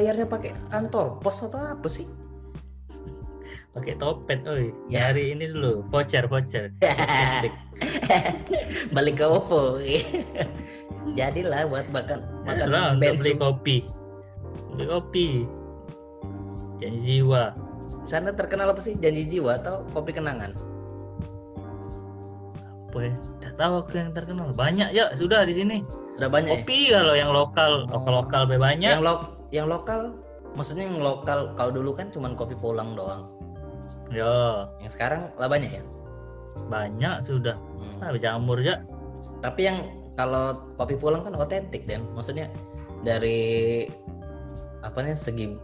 bayarnya pakai kantor pos atau apa sih? pakai topet oi Ya. nyari ini dulu voucher voucher Balik ke OVO. Jadilah buat makan makan untuk beli kopi beli kopi janji jiwa Sana terkenal apa sih? Janji jiwa atau kopi kenangan? apa ya Nggak tahu aku yang terkenal banyak ya sudah di sini Udah banyak ya? kopi kalau yang lokal lokal lokal banyak Yang lo yang lokal maksudnya yang lokal kalau dulu kan cuman kopi pulang doang. ya Yang sekarang lah banyak ya? banyak sudah Hmm. ah, jamur ya Tapi yang kalau kopi pulang kan otentik dan maksudnya dari apa nih segi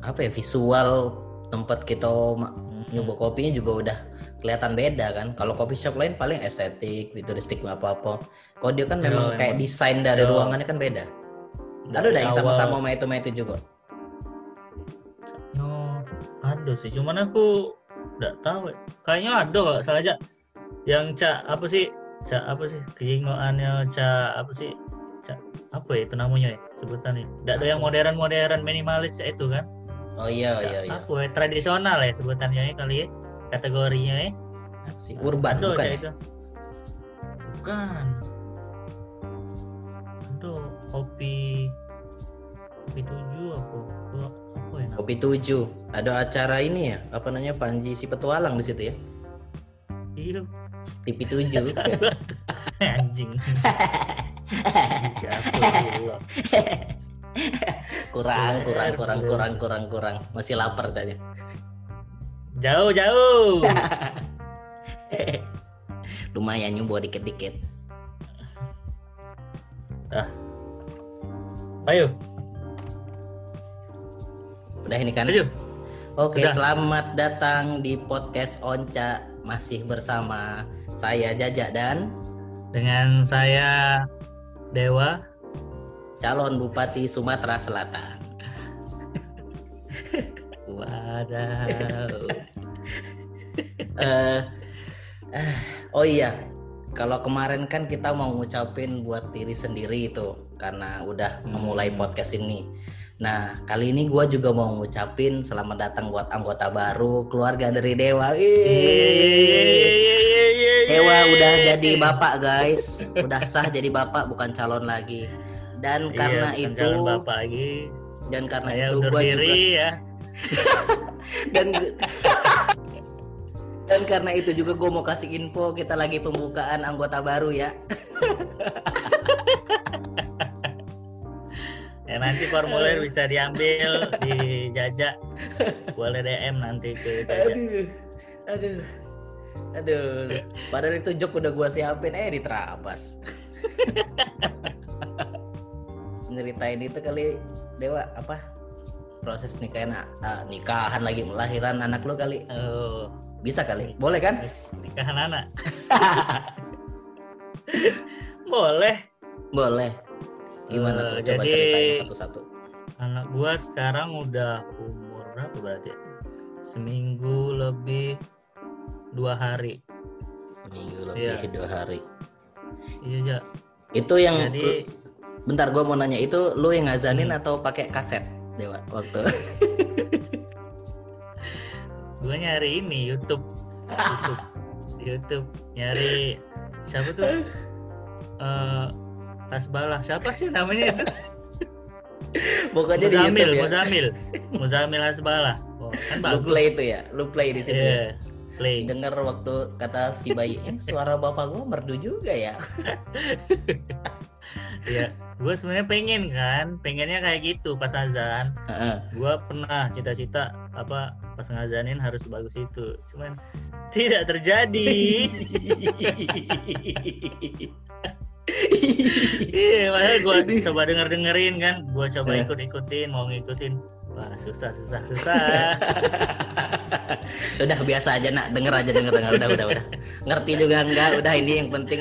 apa ya visual tempat kita ma- nyoba kopinya juga udah kelihatan beda kan. Kalau kopi shop lain paling estetik, futuristik apa-apa. Kalau dia kan Yo, memang kayak emang. desain dari Yo. ruangannya kan beda. Ada udah yang sama-sama sama itu itu juga. Yo, ada sih cuman aku nggak tahu ya. kayaknya ada kalau salah aja yang cak apa sih? Cak apa sih? Kejingoannya cak apa sih? Cak apa ya itu namanya ya sebutannya? Nggak ada yang modern modern minimalis ya itu kan? Oh iya Cak iya iya. apa ya? Tradisional ya sebutannya ya kali ya kategorinya ya. Si urban Ada bukan cak ya? itu. Bukan. Aduh, kopi kopi tujuh apa apa, ya? Kopi tujuh. Ada acara ini ya, apa namanya Panji si petualang di situ ya. iya TV tujuh. anjing kurang, kurang, kurang, kurang, kurang, kurang. Masih lapar tanya. jauh jauh Lumayan nyoba dikit-dikit. ayo Udah ini kan? Oke, Sudah. selamat datang di podcast Onca. Masih bersama saya Jaja dan dengan saya Dewa calon Bupati Sumatera Selatan. wadaw Eh, eh, oh iya, kalau kemarin kan kita mau ngucapin buat diri sendiri itu karena udah memulai Hmm. podcast ini. Nah, kali ini gua juga mau ngucapin selamat datang buat anggota baru keluarga dari Dewa. Ih, Dewa udah jadi bapak guys, udah sah jadi bapak bukan calon lagi. Dan karena Iya, bukan itu, calon bapak lagi. Dan karena saya itu diri juga ya. Dan dan karena itu juga gue mau kasih info kita lagi pembukaan anggota baru ya ya nanti formulir bisa diambil di jajak. Boleh DM nanti ke jajak. Aduh. Aduh. Aduh. Padahal itu jok udah gue siapin. Eh diterabas. Nyeritain itu kali dewa apa? Proses nikahan ah, nikahan lagi melahiran anak lo kali. Oh. Bisa kali? Boleh kan? Nikahan anak. Boleh. Boleh gimana tuh? Coba jadi- ceritain satu-satu. Anak gua sekarang udah umur berapa berarti ya? seminggu lebih dua hari. Seminggu lebih Iya. dua hari. Iya ja. Itu yang jadi bentar gue mau nanya. Itu lu yang ngazanin Hmm. atau pakai kaset dewa waktu? Gua nyari ini YouTube. YouTube. YouTube. Nyari siapa tuh? Eh Tasbalah siapa sih namanya itu? Pokoknya di Muzamil YouTube ya. Muzamil. Muzamil Hasbalah oh, kan lu bagus. play itu ya? Lu play di situ Iya, play. Denger waktu kata si bayi eh, suara bapak gue merdu juga ya? Ya gue sebenarnya pengen kan pengennya kayak gitu pas azan. Heeh. gue pernah cita-cita apa pas ngazanin harus bagus itu. Cuman tidak terjadi iya makanya gue coba denger dengerin kan. Gue coba Eh. ikut ikutin mau ngikutin. Wah susah susah susah. Udah biasa aja nak. Denger aja denger denger. Udah udah udah. Ngerti juga enggak? Udah ini yang penting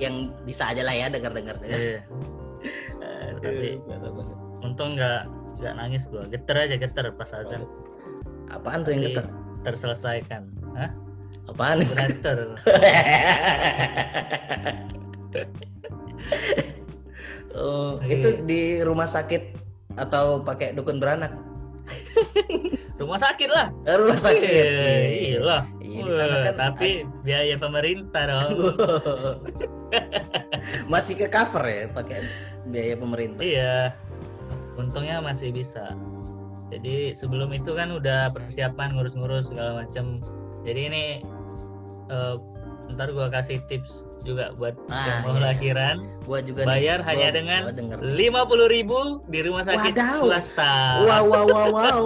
yang bisa aja lah ya denger denger Iya. Tapi- untung nggak nggak nangis gue geter aja geter pas azan. Apaan tuh yang geter? terselesaikan. Hah? apaan? Vibrator. oh, Oke. itu di rumah sakit atau pakai dukun beranak? Rumah sakit lah. Eh, Rumah sakit. Iya, iya lah. Iya, di sana Wah, kan tapi biaya pemerintah dong. masih ke cover ya pakai biaya pemerintah. iya. Untungnya masih bisa. Jadi sebelum itu kan udah persiapan ngurus-ngurus segala macam. Jadi ini eh, ntar gua kasih tips juga buat Ah, yang mau iya. lakiran. Gua juga Bayar hanya dengan gua denger. lima puluh ribu di rumah sakit Wadaw. swasta. Wow wow wow wow.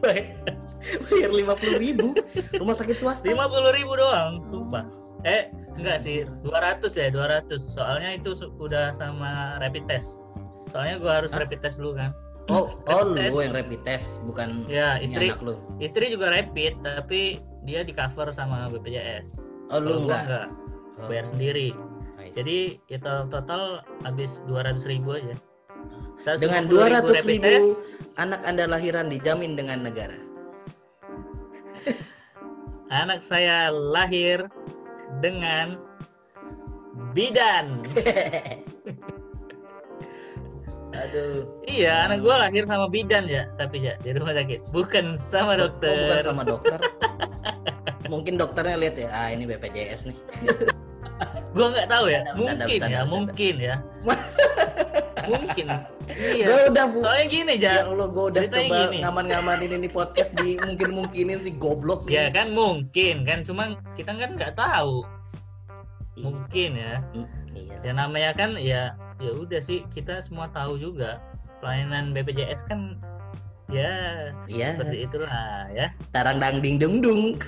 Bayar lima puluh ribu rumah sakit swasta. Lima puluh ribu doang, sumpah. Eh, enggak sih, 200 ya, 200. Soalnya itu udah sama rapid test. Soalnya gua harus Hah? rapid test dulu kan. Oh, oh lu yang rapid test bukan Ya, istri anak lu. istri juga rapid, tapi dia di cover sama BPJS. Oh lu enggak. enggak, Oh, bayar sendiri. nice. Jadi kita total habis 200 ribu aja. Dengan 150.000 200.000 rapid test, anak Anda lahiran dijamin dengan negara. anak saya lahir dengan bidan. Aduh. Iya, anak gua lahir sama bidan ya, tapi ya di rumah sakit, bukan sama Oh, dokter. bukan sama dokter. Mungkin dokternya lihat ya, ah ini BPJS nih. Gua nggak tahu ya, Bercanda, mungkin bercanda, ya, bercanda. mungkin ya, mungkin. Iya. udah bu. Soalnya gini Ya ja, Allah, gue udah ceritanya coba gini. ngaman-ngamanin ini podcast di mungkin-mungkinin si goblok. ya kan mungkin kan, cuma kita kan nggak tahu, Iya. mungkin ya. Hmm, Iya. Ya namanya kan ya, ya udah sih kita semua tahu juga pelayanan BPJS kan ya Iya. seperti itulah ya. Tarang dang ding dung dung.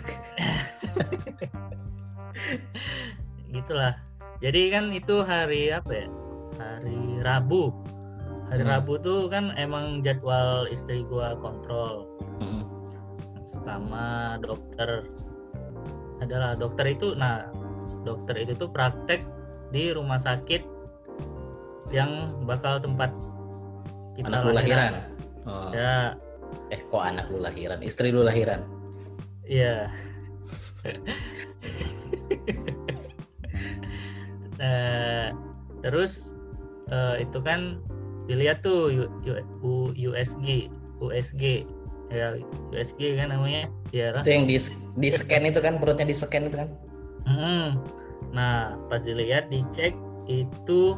gitulah jadi kan itu hari apa ya hari Rabu hari Hmm. Rabu tuh kan emang jadwal istri gua kontrol Mm. sama dokter adalah dokter itu nah dokter itu tuh praktek di rumah sakit yang bakal tempat kita Anak lu lahiran. Oh. ya Eh kok anak lu lahiran? Istri lu lahiran? Iya. Eh, terus eh, itu kan dilihat tuh U- U- USG, USG, ya USG kan namanya, ya. Itu yang di di scan itu kan perutnya di scan itu kan? Mm. Nah, pas dilihat, dicek itu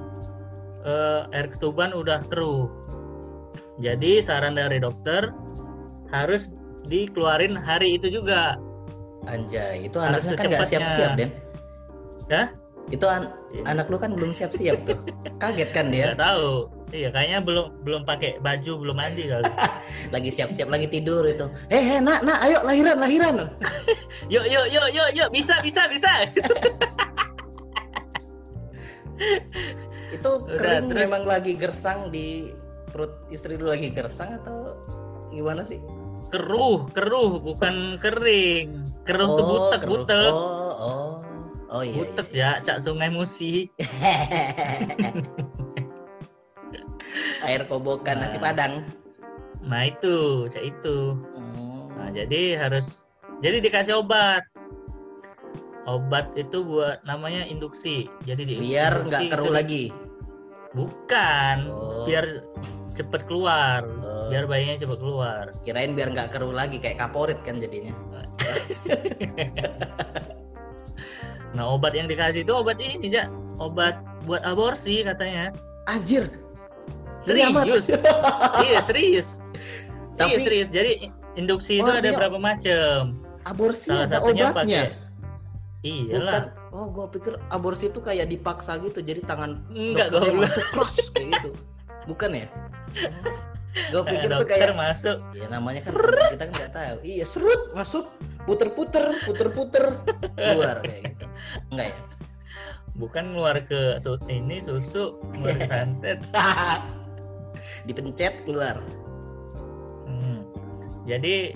eh, air ketuban udah keruh. Jadi saran dari dokter harus dikeluarin hari itu juga. Anjay, itu Harus anaknya kan nggak siap-siap, Den. Hah? Itu an- anak lu kan belum siap-siap tuh. Kaget kan dia? Nggak tahu. Iya, kayaknya belum belum pakai baju, belum mandi kali. Lagi siap-siap lagi tidur itu. Eh, eh, nak, nak, ayo lahiran, lahiran. yuk, yuk, yuk, yuk, yuk, bisa, bisa, bisa. Itu Udah, kering terus? memang lagi gersang di perut istri lu lagi gersang atau gimana sih? Keruh, keruh, bukan kering. Keruh tuh butek, keruh. butek. Oh, oh. Oh iya. Butek ya, cak sungai musi. iya. Air kobokan nasi Nah. padang. Nah itu, cak itu. Hmm. Nah, jadi harus jadi dikasih obat. Obat itu buat namanya induksi. Jadi di Biar nggak keruh lagi. Bukan, Oh. biar cepet keluar. Oh. Biar bayinya cepet keluar. Kirain biar nggak keruh lagi kayak kaporit kan jadinya. Nah, obat yang dikasih itu obat ini, Jak. Obat buat aborsi katanya. Anjir. Serius. iya, serius. Tapi- Iya, serius. Jadi induksi itu Oh, ada artinya- berapa macam. Aborsi Salah ada satunya obatnya. pakai Bukan. Iyalah. Oh, gua pikir aborsi itu kayak dipaksa gitu. Jadi tangan Enggak, goblok. masuk cross kayak gitu. Bukan ya? Gue pikir tuh kayak masuk. ya namanya kan kita kan nggak tahu. Iya, serut masuk, puter-puter, puter-puter, keluar kayak gitu. Enggak ya? Bukan keluar ke su- ini susu, keluar ke santet. Dipencet keluar. Hmm. Jadi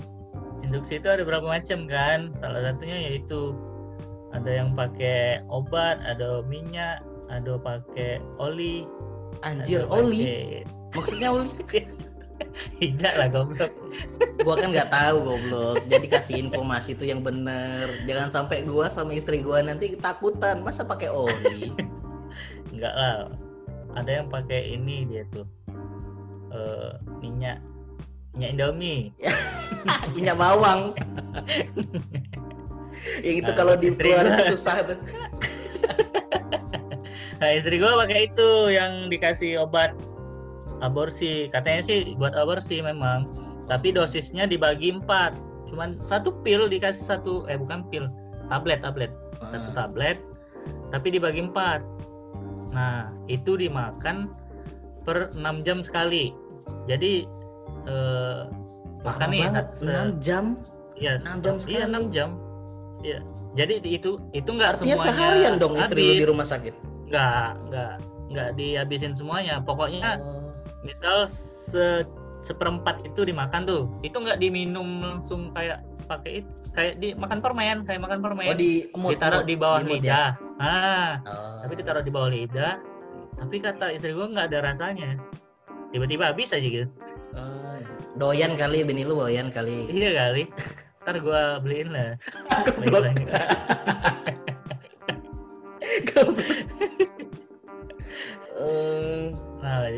induksi itu ada berapa macam kan? Salah satunya yaitu ada yang pakai obat, ada minyak, ada pakai oli. Anjir, ada oli. pakai- Maksudnya oli? Tidak lah goblok. Gua kan nggak tahu goblok. Jadi kasih informasi tuh yang bener. Jangan sampai gua sama istri gua nanti ketakutan. Masa pakai oli? Enggak lah. Ada yang pakai ini dia tuh. eh, minyak minyak Indomie Minyak bawang. yang itu Ah, kalau istri dikeluarin gua. susah tuh. nah istri gua pakai itu yang dikasih obat aborsi. Katanya sih buat aborsi memang. Tapi dosisnya dibagi empat. Cuman satu pil dikasih satu eh bukan pil tablet tablet. Satu Ah. tablet tapi dibagi empat. Nah itu dimakan per 6 jam sekali. Jadi eh, makan nih 6 jam. iya 6 jam iya sekali. 6 jam. Iya. Jadi itu itu nggak semuanya seharian dong istri lu di rumah sakit. nggak nggak nggak dihabisin semuanya. Pokoknya Oh. Misal se seperempat itu dimakan tuh itu nggak diminum langsung kayak pakai itu kayak di makan permen kayak makan permen. Oh di emut, ditaruh emut, di bawah emut ya? lidah. Ah Oh. tapi ditaruh di bawah lidah. Tapi kata istri gua nggak ada rasanya. Tiba-tiba habis aja gitu. Oh, doyan kali bini lu doyan kali. iya kali. Ntar gua beliin lah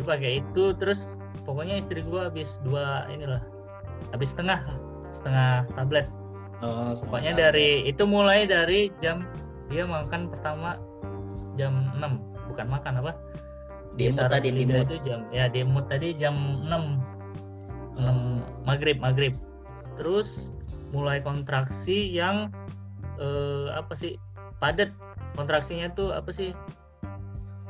pakai itu terus pokoknya istri gua habis dua inilah habis setengah setengah tablet. Oh, pokoknya setengah dari itu mulai dari jam dia makan pertama jam 6 bukan makan apa? Ditaruh tadi, emut. itu jam ya di emut tadi jam 6 6 maghrib maghrib. Terus mulai kontraksi yang eh, apa sih padat. Kontraksinya tuh apa sih?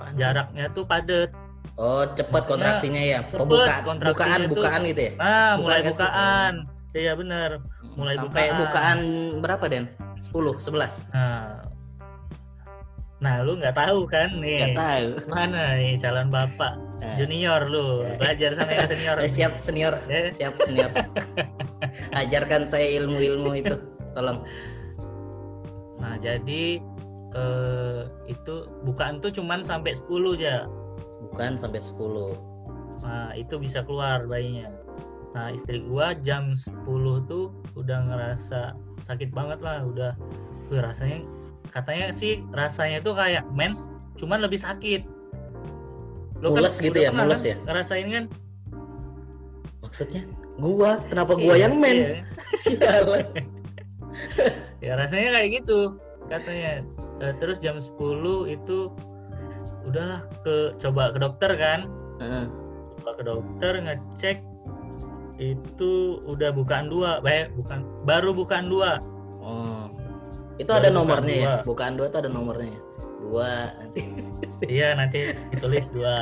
Sih? jaraknya tuh padat Oh, cepat kontraksinya ya. cepet Oh, buka, kontraksinya bukaan, tuh. bukaan gitu ya. Bukaan mulai kan sih? bukaan iya bener Mulai Sampai bukaan. bukaan berapa, Den? 10, 11. nah nah lu nggak tahu kan nih Enggak tahu. mana nih calon bapak Nah. junior lu belajar sama yang senior Eh, siap senior, Eh, siap senior. Ajarkan saya ilmu-ilmu itu. Tolong. nah jadi eh, itu bukaan tuh cuman sampai 10 aja Bukan sampai 10. nah itu bisa keluar bayinya nah istri gua jam 10 tuh udah ngerasa sakit banget lah udah Wih, rasanya katanya sih rasanya tuh kayak mens cuman lebih sakit Lo Mules gitu udah ya, mules kan ya? ngerasain kan Maksudnya gua, kenapa gua Iya, yang mens? iya. Sialan. ya rasanya kayak gitu katanya Eh, terus jam 10 itu udahlah ke coba ke dokter kan Heeh. coba ke dokter ngecek itu udah bukaan dua baik bukan baru bukaan dua Oh. Itu Baru ada bukaan nomornya ya? dua. Bukan dua tuh ada nomornya ya? Dua nanti. iya nanti ditulis dua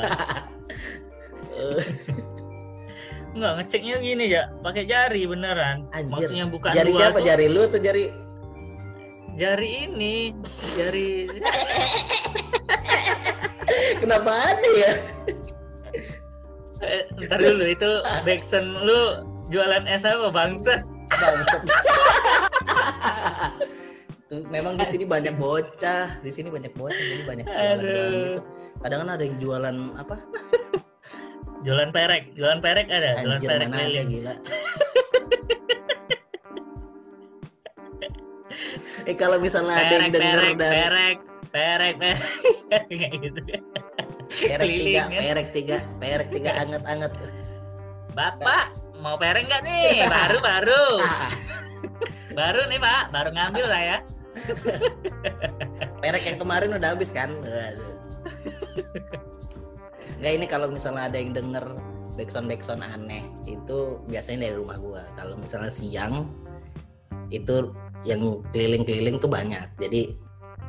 Eh, Enggak ngeceknya gini ya pakai jari beneran Anjir. maksudnya bukan jari dua siapa? tuh Jari lu atau jari jari ini jari kenapa ada ya? eh, ntar dulu itu Backson lu jualan es apa Bangsat. Tuh, Memang di sini banyak bocah, di sini banyak bocah jadi banyak jualan gitu. Kadang kan ada yang jualan apa? jualan perek jualan perek ada jualan Anjir perek mana ada gila. eh kalau misalnya ada yang perek denger perek dan perek perek perek kayak gitu perek tiga, ya. perek tiga, perek tiga anget-anget. bapak mau perek nggak nih baru baru baru nih pak baru ngambil lah ya Perek yang kemarin udah habis kan? Nggak ini kalau misalnya ada yang denger backsound backsound aneh itu biasanya dari rumah gua. Kalau misalnya siang itu yang keliling-keliling tuh banyak. Jadi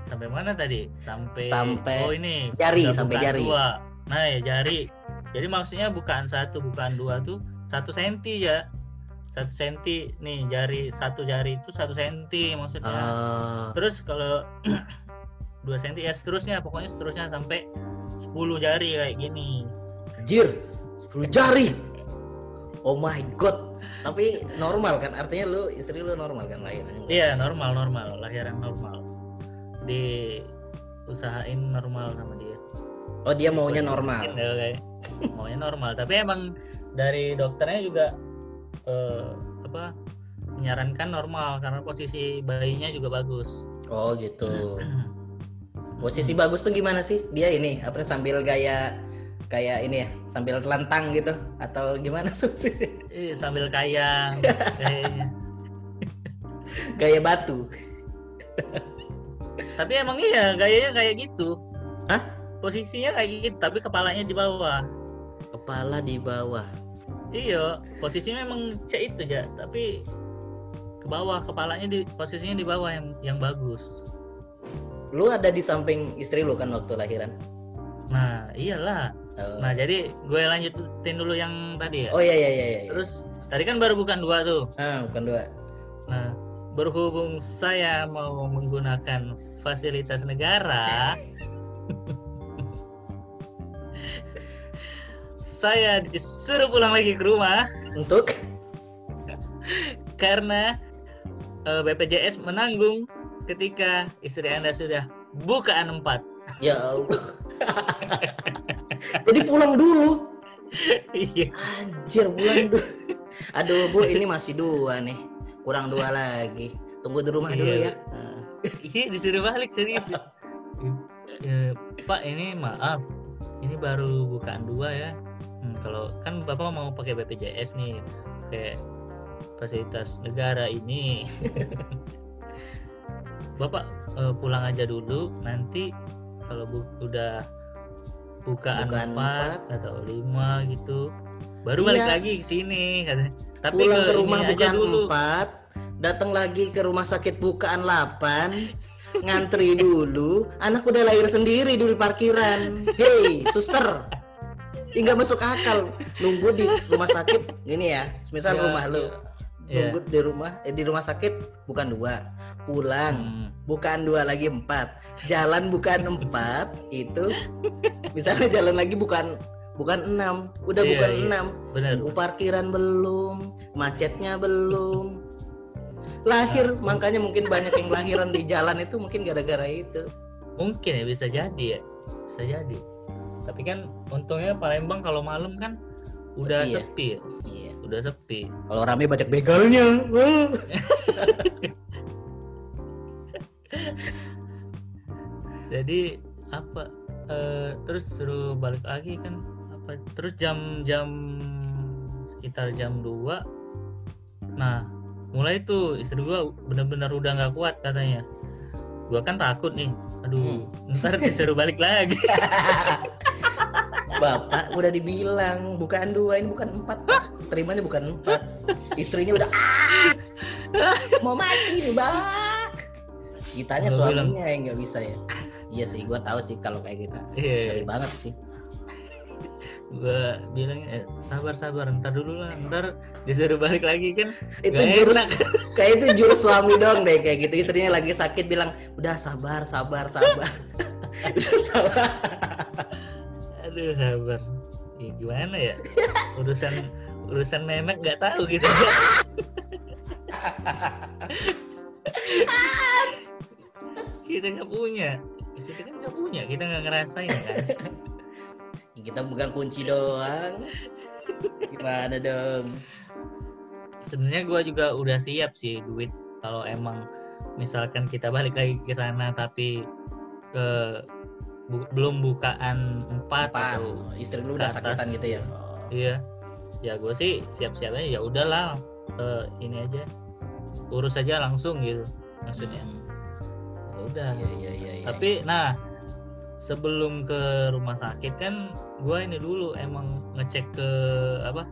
sampai mana tadi sampai Sampai oh ini jari, sampai jari. dua. nah ya jari jadi maksudnya bukan satu bukan dua tuh satu senti ya satu senti nih jari satu jari itu satu senti maksudnya eh, terus kalau dua senti ya seterusnya pokoknya seterusnya sampai 10 jari kayak gini anjir 10 jari. Oh my god. Tapi normal kan? Artinya lu istri lu normal kan lahirannya? iya normal normal lahiran normal di usahain normal sama dia. Oh dia maunya normal. Ya, kayak maunya normal. Tapi emang dari dokternya juga eh, apa menyarankan normal karena posisi bayinya juga bagus. Oh gitu. Posisi bagus tuh gimana sih? Dia ini apa sambil gaya kayak ini ya sambil telentang gitu? Atau gimana sih? Eh, sambil kayang kayaknya. Gaya batu tapi emang iya gayanya kayak gitu. Hah? posisinya kayak gitu tapi kepalanya di bawah. Kepala di bawah. Iya posisinya memang cek itu ya tapi ke bawah kepalanya di posisinya di bawah yang yang bagus. Lu ada di samping istri lu kan waktu lahiran? Nah iyalah. Oh. nah jadi gue lanjutin dulu yang tadi ya. Oh iya iya iya, iya. terus tadi kan baru bukan dua tuh. Ah bukan dua. Nah berhubung saya mau menggunakan fasilitas negara saya disuruh pulang lagi ke rumah. Untuk? Karena eh, BPJS menanggung ketika istri Anda sudah bukaan empat. ya Allah. Jadi pulang dulu? Iya. anjir pulang dulu. Aduh bu ini masih dua nih kurang dua lagi tunggu di rumah dulu Iya. ya. Iya disuruh balik serius. Eh, Pak ini maaf, ini baru bukaan dua ya. Hmm, kalau kan bapak mau pakai BPJS nih, kayak fasilitas negara ini. bapak eh, pulang aja dulu, nanti kalau bu- udah bukaan, Bukaan empat atau lima gitu, baru balik Iya. lagi ke sini. katanya. Tapi pulang ke ini rumah bukan empat datang lagi ke rumah sakit bukaan 8 ngantri dulu anak udah lahir sendiri dulu di parkiran hei suster nggak masuk akal nunggu di rumah sakit gini ya misal Ya, rumah lu. Ya. nunggu di rumah eh, di rumah sakit bukan dua pulang Hmm. bukan dua lagi empat jalan bukan empat itu misalnya jalan lagi bukan bukan enam udah Iya, bukan iya. enam Bener. Nunggu parkiran belum, macetnya belum. Lahir, makanya mungkin banyak yang lahiran di jalan itu mungkin gara-gara itu. mungkin ya bisa jadi ya bisa jadi tapi kan untungnya Palembang kalau malam kan udah Sepi ya? sepi ya, Iya. udah sepi Kalau rame banyak begalnya. Jadi apa eh, terus suruh balik lagi kan apa terus jam-jam sekitar jam 2 nah mulai tuh istri gua bener-bener udah nggak kuat katanya gua kan takut nih aduh ntar disuruh balik lagi Bapak udah dibilang bukan dua ini bukan empat pak. Terimanya bukan empat. Istrinya udah "Ah, mau mati nih bak. Kitanya Gua bilang. suaminya yang nggak bisa ya. Iya sih, gua tahu sih kalau kayak gitu. Iya. Ngeri banget sih. Gua bilang eh, sabar sabar ntar dulu lah ntar disuruh balik lagi kan? Itu jurus enak. kayak itu jurus suami dong deh kayak gitu. Istrinya lagi sakit bilang udah sabar sabar sabar. Udah sabar. Aduh sabar. Ya, gimana ya? Urusan urusan memek nggak tahu gitu kita nggak punya. Kita kan nggak punya kita nggak ngerasain kan kita pegang kunci doang gimana dong sebenarnya gua juga udah siap sih duit kalau emang misalkan kita balik lagi ke sana tapi ke bu- belum bukaan empat atau Oh, istri lu udah sakitan gitu ya oh. Iya. Ya gue sih siap-siap aja ya udahlah eh, ini aja. Urus aja langsung gitu maksudnya. Hmm. Ya udah. iya iya iya iya. Tapi nah sebelum ke rumah sakit kan gue ini dulu emang ngecek ke apa?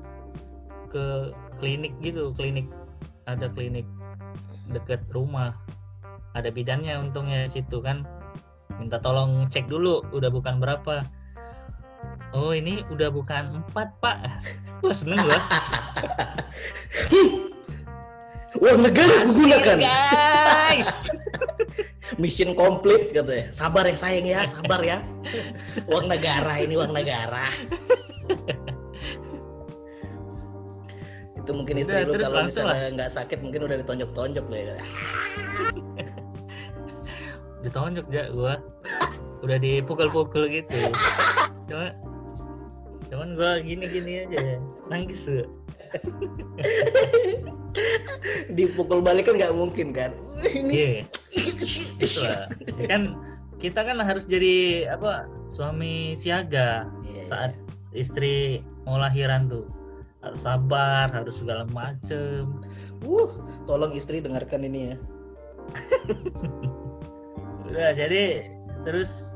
ke klinik gitu, klinik ada klinik deket rumah. Ada bidannya untungnya situ kan. Minta tolong cek dulu udah bukan berapa. Oh ini udah bukan empat pak. Wah seneng gua. Uang negara gunakan guys. mission komplit katanya sabar ya sayang ya sabar ya uang negara ini uang negara itu mungkin istri Udah, lu kalau misalnya nggak sakit mungkin udah ditonjok-tonjok loh ya Ditonjok ya gua. Udah dipukul-pukul gitu. Cuma cuman gua gini-gini aja nangis tuh. dipukul balik kan nggak mungkin kan ini Iya. Itu lah. Kan kita kan harus jadi apa suami siaga Iya, saat istri mau lahiran tuh harus sabar harus segala macem Uh, tolong istri dengarkan ini ya. udah jadi terus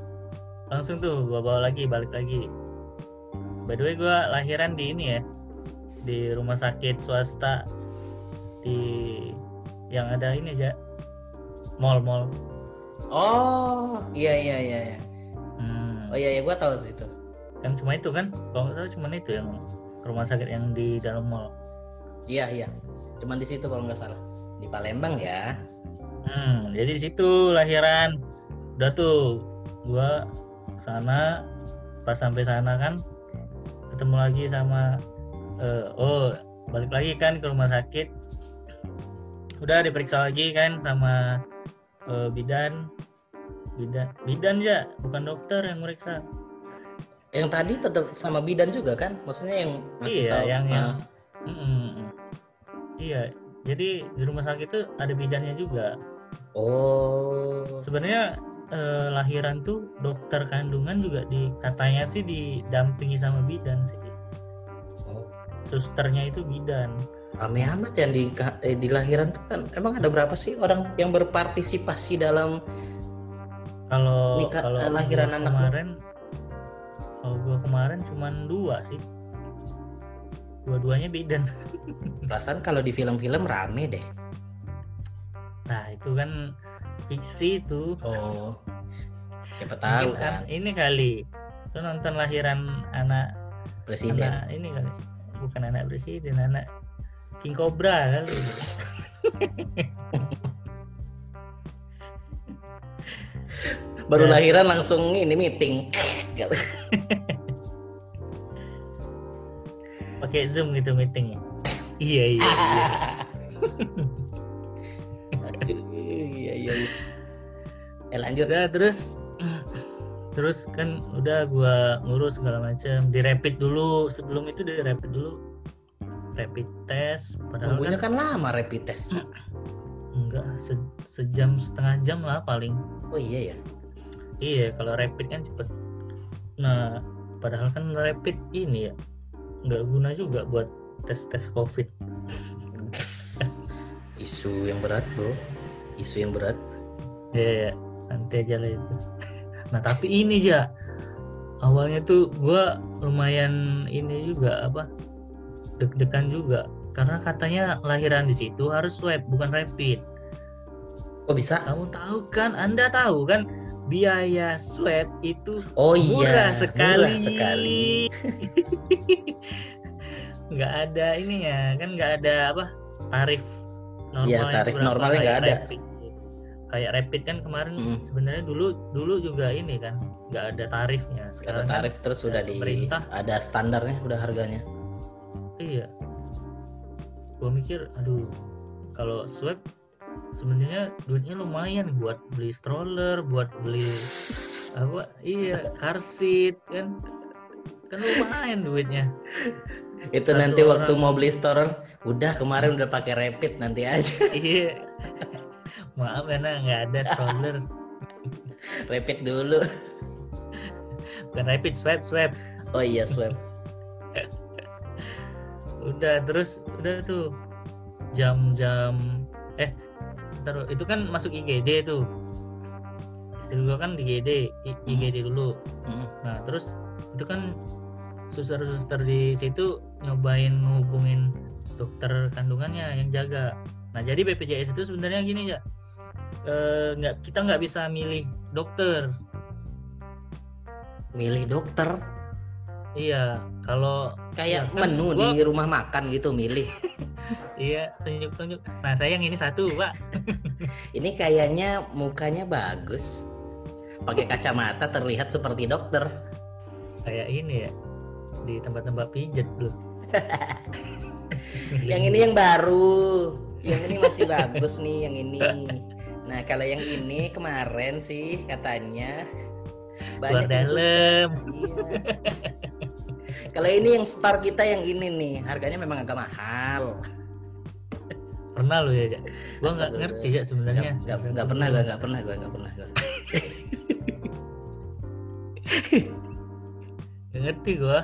langsung tuh gua bawa lagi balik lagi by the way gua lahiran di ini ya di rumah sakit swasta di yang ada ini aja mall-mall Oh, iya iya iya. iya. Hmm, Oh iya iya, gua tahu itu. kan cuma itu kan kalau nggak salah cuma itu yang rumah sakit yang di dalam mall Iya iya. Cuman di situ kalau nggak salah. Di Palembang ya. Hmm, jadi di situ lahiran. Udah tuh, gua sana pas sampai sana kan ketemu lagi sama eh, oh balik lagi kan ke rumah sakit. Udah diperiksa lagi kan sama eh, bidan. Bidan, bidan ya, bukan dokter yang meriksa. Yang tadi tetap sama bidan juga kan? Maksudnya yang masih Iya, tahu. yang- Ah, yang- Mm-mm. Iya, jadi di rumah sakit itu ada bidannya juga. Oh. sebenarnya eh, lahiran tuh dokter kandungan juga di katanya sih didampingi sama bidan sih. Susternya itu bidan Rame amat yang di eh, di lahiran tuh kan. Emang ada berapa sih orang yang berpartisipasi dalam kalau Nikah- kalau eh, lahiran anak kemarin kalau gua kemarin cuman dua sih dua-duanya bidan perasaan kalau di film-film rame deh. nah itu kan fiksi itu Oh. Siapa tahu Mungkin kan ini kali lu nonton lahiran anak presiden. anak ini kali bukan anak presiden anak King Cobra kali Baru Ya. lahiran langsung ini meeting. pakai zoom gitu meetingnya iya iya iya iya iya. iya. Eh lanjut. udah terus terus kan udah gua ngurus segala macam di rapid dulu sebelum itu di rapid dulu rapid test padahal kan kan lama rapid test. enggak se- sejam setengah jam lah paling Oh iya ya. iya kalau rapid kan cepet nah padahal kan rapid ini ya nggak guna juga buat tes tes covid Isu yang berat, Bro. Isu yang berat. ya ya, nanti aja lah itu nah tapi ini ja awalnya tuh gua lumayan ini juga apa deg-degan juga karena katanya lahiran di situ harus swab bukan rapid Oh bisa? kamu tahu kan anda tahu kan biaya swab itu Oh murah iya. sekali Murah sekali. nggak ada ininya kan nggak ada apa tarif normal Iya, yang tarif berapa normalnya nggak ada. rapid. Kayak rapid kan kemarin Mm. sebenarnya dulu dulu juga ini kan nggak ada tarifnya Ada sekarang kan tarif terus sudah di pemerintah. ada standarnya udah harganya. iya gua mikir aduh kalau swab sebenarnya duitnya lumayan buat beli stroller buat beli apa iya car seat kan kan lumayan duitnya Itu Satu nanti waktu orang. mau beli store, udah kemarin udah pakai rapid nanti aja. iya maaf ya nak nggak ada stroller rapid dulu. bukan rapid swab swab Oh iya swab. udah terus udah tuh jam-jam eh ntar itu kan masuk IGD tuh istri gua kan di IGD I- Hmm. IGD dulu Mm. nah terus itu kan suster-suster di situ nyobain ngehubungin dokter kandungannya yang jaga nah jadi BPJS itu sebenarnya gini ya Eh, nggak kita nggak bisa milih dokter Milih dokter iya kalau kayak Ya, kan menu gua- di rumah makan gitu milih. iya tunjuk-tunjuk nah saya yang ini satu pak Ini kayaknya mukanya bagus. Pakai kacamata terlihat seperti dokter. kayak ini ya di tempat-tempat pijet tuh Yang ini yang baru. Yang ini masih bagus nih yang ini. Nah, kalau yang ini kemarin sih katanya banyak dalam Iya. Kalau ini yang star kita yang ini nih, harganya memang agak mahal. pernah lu ya Jak? gua nggak ngerti ya sebenarnya Nggak, pernah gua, nggak pernah gua, nggak pernah gua. Ngerti gua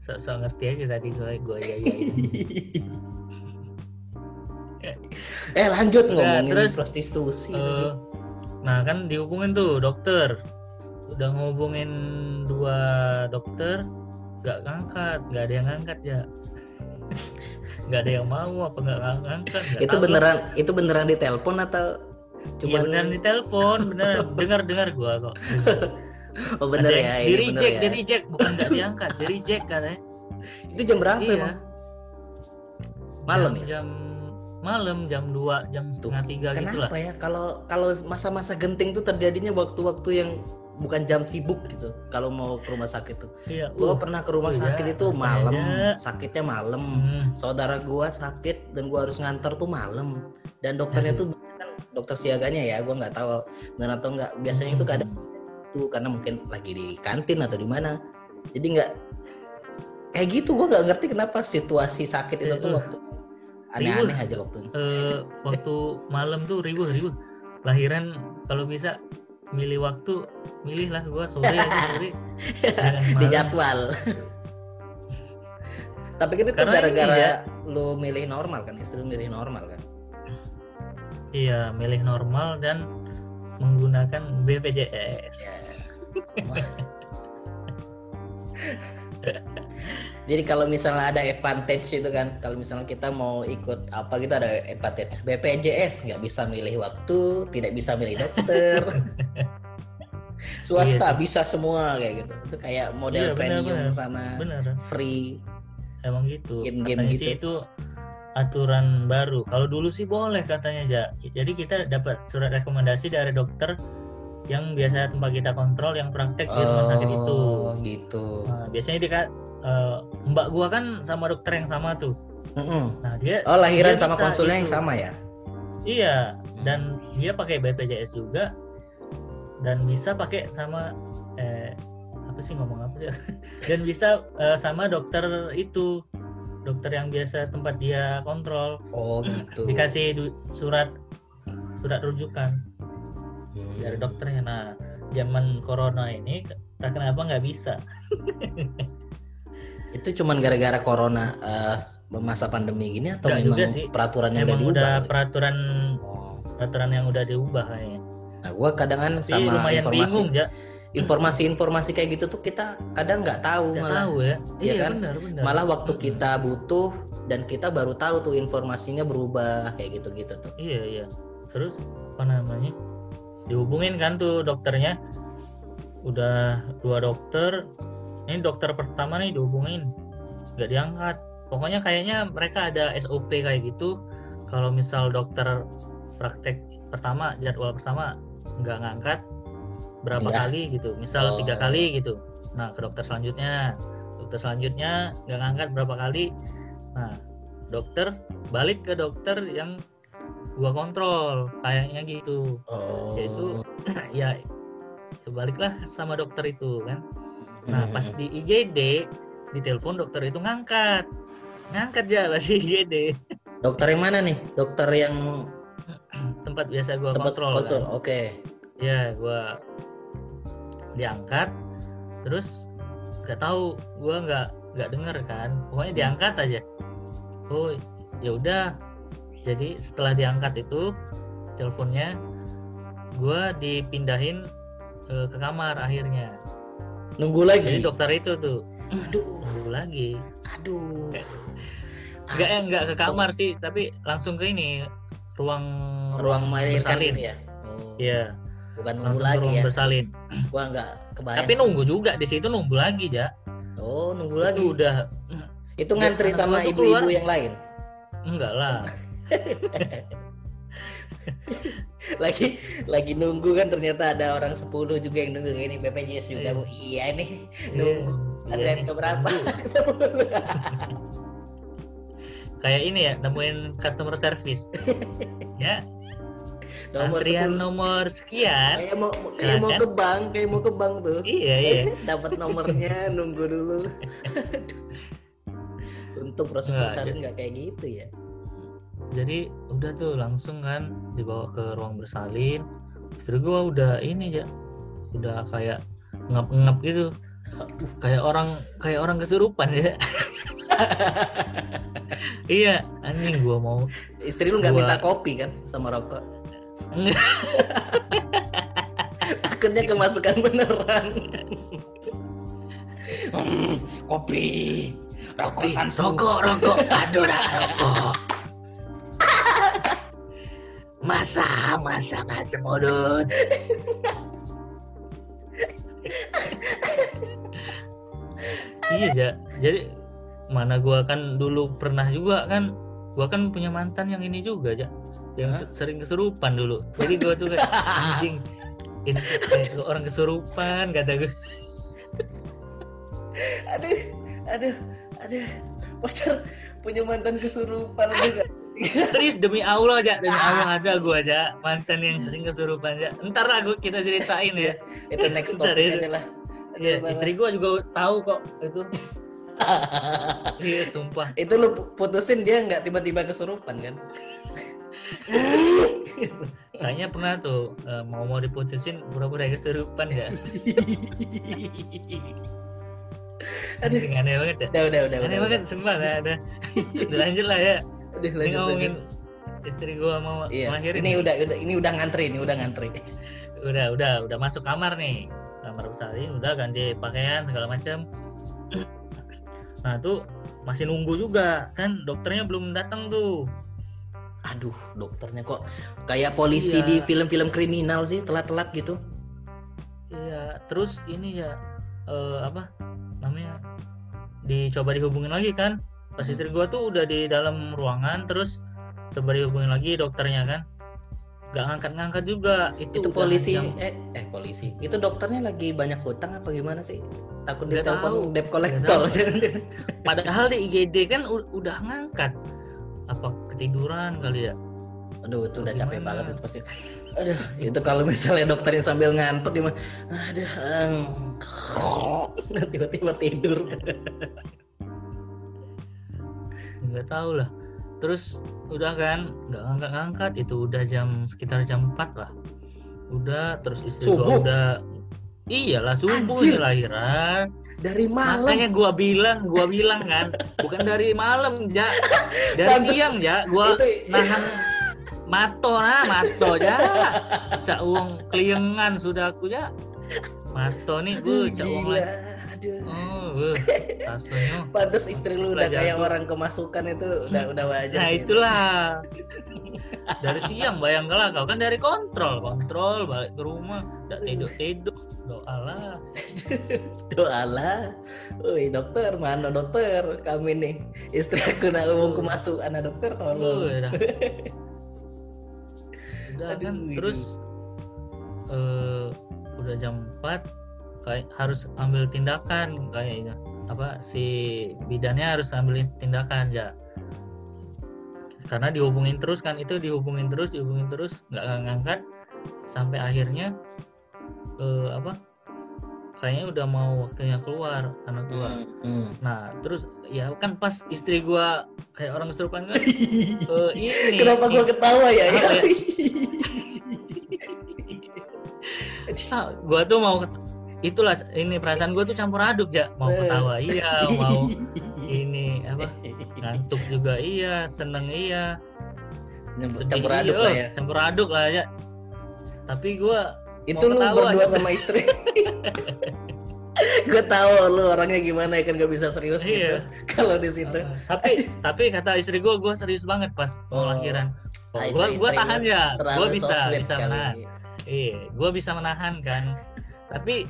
sok-sok ngerti aja tadi gue gue ya ya eh lanjut ngomongin terus, prostitusi Eh, nah kan dihubungin tuh dokter. Udah ngehubungin dua dokter nggak ngangkat. Nggak ada yang ngangkat ya nggak ada yang mau apa nggak ng- ngangkat nggak itu lah. beneran itu beneran ditelepon atau Iya cuma beneran ditelepon beneran. Dengar dengar gua kok. Oh bener Ada ya di reject ya. di reject bukan nggak diangkat di reject katanya. Itu jam berapa iya. emang? Malam jam, ya jam malam jam 2 jam setengah tiga gitu lah. kenapa ya? Kalau kalau masa-masa genting tuh terjadinya waktu-waktu yang bukan jam sibuk gitu kalau mau ke rumah sakit tuh. Iya gua uh, pernah ke rumah iya, sakit itu malam ada. sakitnya malam. Hmm, saudara gua sakit dan gua harus nganter tuh malam. Dan dokternya Aduh. tuh kan dokter siaganya ya gua nggak tahu benar atau nggak. Biasanya itu kadang tuh karena mungkin lagi di kantin atau di mana. Jadi nggak kayak gitu gua nggak ngerti kenapa situasi sakit itu tuh Eh, waktu aneh-aneh aja waktunya eh, waktu malam tuh ribu ribu lahiran kalau bisa milih waktu milih lah gua sore. Sore di jadwal. Tapi kan itu Karena gara-gara ya. lu milih normal kan istri lu milih normal kan? Iya milih normal dan menggunakan BPJS Ya. Jadi kalau misalnya ada advantage itu kan, kalau misalnya kita mau ikut apa gitu ada advantage. BPJS nggak bisa milih waktu, tidak bisa milih dokter. Swasta Iya bisa semua kayak gitu. Itu kayak model Iya, premium benar. sama bener free. emang gitu Game-game katanya gitu. sih itu aturan baru kalau dulu sih boleh katanya ja jadi kita dapat surat rekomendasi dari dokter yang biasa tempat kita kontrol yang praktek di rumah sakit itu Oh, gitu. nah, biasanya dia eh, mbak gua kan sama dokter yang sama tuh Mm-mm. nah dia Oh lahiran Dia sama konsulnya yang itu. sama ya? iya dan dia pakai BPJS juga dan bisa pakai sama eh apa sih ngomong apa sih dan bisa eh, sama dokter itu dokter yang biasa tempat dia kontrol Oh gitu. dikasih du- surat surat rujukan Hmm. dari dokternya nah zaman corona ini tak kenapa nggak bisa Itu cuman gara-gara corona eh, masa pandemi gini atau Nggak memang juga sih. peraturan yang emang udah udah diubah? peraturan Oh. peraturan yang udah diubah kayaknya Nah, gua kadang kan sama lumayan informasi bingung ya informasi-informasi kayak gitu tuh kita kadang nggak tahu nggak malah. tahu ya Iya iya kan? benar benar Malah waktu kita butuh dan kita baru tahu tuh informasinya berubah kayak gitu-gitu tuh. Iya iya. Terus apa namanya? Dihubungin kan tuh dokternya. Udah dua dokter. Ini dokter pertama nih dihubungin. nggak diangkat. Pokoknya kayaknya mereka ada SOP kayak gitu. Kalau misal dokter praktek pertama jadwal pertama nggak ngangkat berapa Iya. kali gitu. Misal tiga Oh. kali gitu. Nah ke dokter selanjutnya, dokter selanjutnya nggak ngangkat berapa kali. Nah dokter balik ke dokter yang gua kontrol kayaknya gitu Oh. Yaitu- ya ya baliklah sama dokter itu kan nah pas di IGD di telepon dokter itu ngangkat ngangkat ya pas di IGD dokter yang mana nih? Dokter yang tempat biasa gua tempat kontrol konsul. kan. Oke. ya gua diangkat terus nggak tahu gua nggak nggak denger kan pokoknya Hmm. diangkat aja oh ya udah jadi setelah diangkat itu teleponnya gua dipindahin eh, ke kamar akhirnya Nunggu jadi lagi. dokter itu tuh Aduh, nunggu lagi aduh. nggak eh, nggak ke kamar sih tapi langsung ke ini ruang Ruang melahirkan bersalin gitu ya. Oh, Iya, Bukan nunggu langsung lagi ruang ya. bersalin Gua nggak kebayang. tapi nunggu juga di situ nunggu lagi ya Oh, nunggu lagi. itu udah Itu Ya, ngantri sama ibu-ibu yang lain. enggak lah lagi lagi nunggu kan ternyata ada orang 10 juga yang nunggu ini BPJS juga Iya. Bu. Iya nih Iya, nunggu. iya Antrian nih, ke berapa? kayak ini ya nemuin customer service ya nomor antrian 10. nomor sekian Kayak mau kayak mau ke bank, kayak mau ke bank tuh. iya iya Dapat nomornya nunggu dulu. Untuk proses bersalin nggak kayak gitu ya. Jadi udah tuh langsung kan dibawa ke ruang bersalin. Istri gua udah ini ya udah kayak ngap-ngap gitu. Kayak orang kayak orang kesurupan ya iya anjing gua mau Istri lu nggak Gua- minta kopi kan sama rokok? Akhirnya kemasukan beneran. Hmm, kopi, rokok rokok rokok. Aduh rokok masa masa masa mulut iya ja. Jadi mana gua kan dulu pernah juga kan gua kan punya mantan yang ini juga ja. Yang se- sering kesurupan dulu. Jadi gua tuh kayak anjing ini kayak orang kesurupan kata gue Aduh, aduh, aduh. Pacar punya mantan kesurupan juga. Serius demi Allah aja, demi Allah ada gua aja mantan yang sering kesurupan aja. Ntar lah gua kita ceritain ya. Itu next ya. aja lah. Iya, istri gua juga tahu kok itu. Iya, sumpah. itu lu putusin dia nggak tiba-tiba kesurupan kan? Kayaknya pernah tuh eh, mau mau diputusin pura-pura kesurupan ya. Aduh. Aneh banget ya. udah, udah, udah. Aneh udah, banget sumpah dah, dah. Udah lanjut lah ya. Udah, Ini lanjut, ngomongin lanjut. istri gua mau Iya. ngelahirin. Ini udah, udah, ini udah ngantri, ini udah ngantri. udah udah udah masuk kamar nih kamar bersalin udah ganti pakaian segala macam nah tuh masih nunggu juga kan dokternya belum datang tuh Aduh, dokternya kok kayak polisi Iya. di film-film kriminal sih, telat-telat gitu. iya terus ini ya eh, apa namanya dicoba dihubungin lagi kan pas Hmm. istri gua tuh udah di dalam ruangan terus coba dihubungin lagi dokternya kan nggak ngangkat-ngangkat juga itu, Itu polisi, jam- eh, eh polisi. Itu dokternya lagi banyak hutang apa gimana sih? Takut ditelepon debt collector. padahal di IGD kan udah ngangkat apa ketiduran kali ya Aduh, itu udah capek banget itu pasti. Aduh, itu kalau misalnya dokternya sambil ngantuk gimana? Aduh, em, tiba-tiba tidur. Nggak tahu lah terus udah kan nggak ngangkat-ngangkat itu udah jam sekitar jam 4 lah udah terus istri Subuh? gua udah iyalah subuh Anjir. lahiran Dari malam. makanya gua bilang gua bilang kan bukan dari malam ja dari Pantes. siang ja gua Itu- nahan mato nah mato ja cak uang keliengan sudah aku ja mato nih bu cak uang lagi Aduh. oh rasanya Pantes istri lu udah Udah kayak jago. orang kemasukan itu udah udah wajar Nah sih. itu. itulah dari siang bayangkanlah kau kan dari kontrol kontrol balik ke rumah tidak tidur tidur doa lah Doalah. Woi dokter, mana dokter? Kami nih istri aku nak ngomong kemasukan nah, dokter tolong. udah udah Aduh, kan terus eh udah jam 4 kayak harus ambil tindakan kayaknya apa si bidannya harus ambil tindakan ya karena dihubungin terus kan itu dihubungin terus dihubungin terus nggak ngangkat sampai akhirnya eh apa kayaknya udah mau waktunya keluar anak gua Hmm, hmm. nah terus ya kan pas istri gua kayak orang kesurupan kan eh, ini Kenapa gua ketawa ya? Ya? ya? Ah, gua tuh mau itulah ini perasaan gua tuh campur aduk ya mau Eh. ketawa iya mau ini apa ngantuk juga iya seneng iya Nyebut- sedih campur iya, aduk lah ya. campur aduk lah ya tapi gua Itu lu ketawa berdua aja. sama istri. gue tahu lu orangnya gimana ya kan gak bisa serius gitu Iya. kalau di situ. uh, tapi tapi kata istri gua gua serius banget pas mau Oh. lahiran Ah, gua gua istri tahan ya so bisa bisa menahan iya gua bisa menahan kan tapi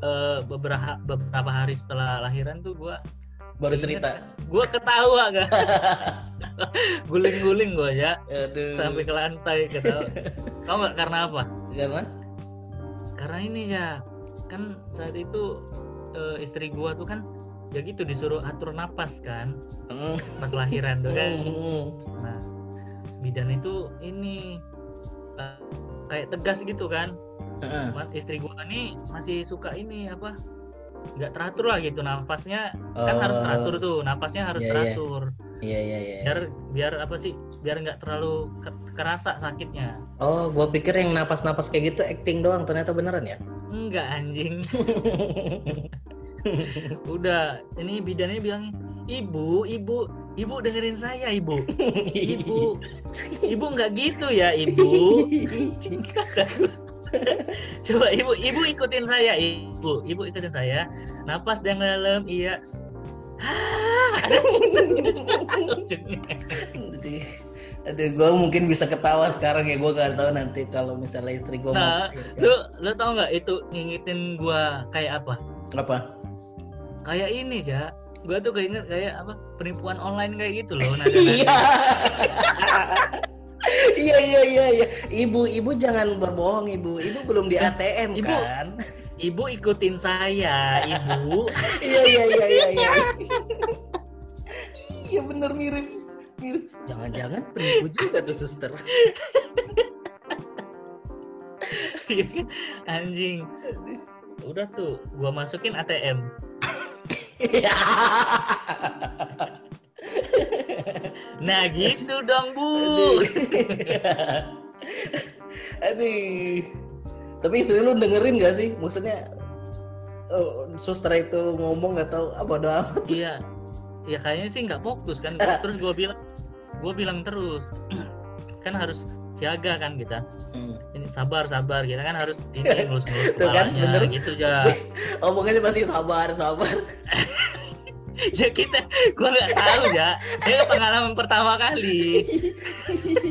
eh, beberapa beberapa hari setelah lahiran tuh gua Baru cerita. gua ketawa kan guling-guling gua ya Aduh. sampai ke lantai ketawa tau nggak karena apa Karena? karena ini ya kan saat itu eh, istri gua tuh kan ya gitu disuruh atur napas kan Hmm. pas lahiran tuh kan Hmm. nah bidan itu ini eh, kayak tegas gitu kan Cuman istri gua nih masih suka ini apa nggak teratur lah gitu nafasnya kan harus Oh. teratur tuh nafasnya harus Iya, iya. teratur Iya iya iya. biar biar apa sih biar nggak terlalu ke- kerasa sakitnya Oh, gua pikir yang napas-napas kayak gitu acting doang, ternyata beneran ya? enggak anjing udah ini bidannya bilangin ibu ibu ibu dengerin saya ibu ibu ibu nggak gitu ya ibu coba ibu ibu ikutin saya ibu. Ibu ikutin saya. Napas yang dalam iya. Jadi, Aduh, gue mungkin bisa ketawa sekarang ya. Gue gak tahu nanti kalau misalnya istri gue Nah, lu lu tau nggak itu ngingetin gua kayak apa? Apa? kayak ini ya gua tuh keinget kayak apa? Penipuan online kayak gitu loh Iya. Iya iya iya iya. Ibu ibu jangan berbohong ibu. Ibu belum di ATM Ibu. kan? ibu ikutin saya ibu Iya iya iya iya iya. Iya bener mirip mirip. Jangan-jangan penipu juga tuh suster. Iya kan? anjing udah tuh gua masukin ATM nah gitu dong bu Aduh. Tapi istri lu dengerin gak sih? Maksudnya oh, suster itu ngomong tahu apa doang. iya ya kayaknya sih nggak fokus kan terus gua bilang gua bilang terus kan harus siaga kan kita ini sabar sabar kita kan harus ini ngelus ngelus Tuh kan, kepalanya bener. gitu ya Omongannya pasti sabar sabar. ya kita gua nggak tahu ya ini pengalaman pertama kali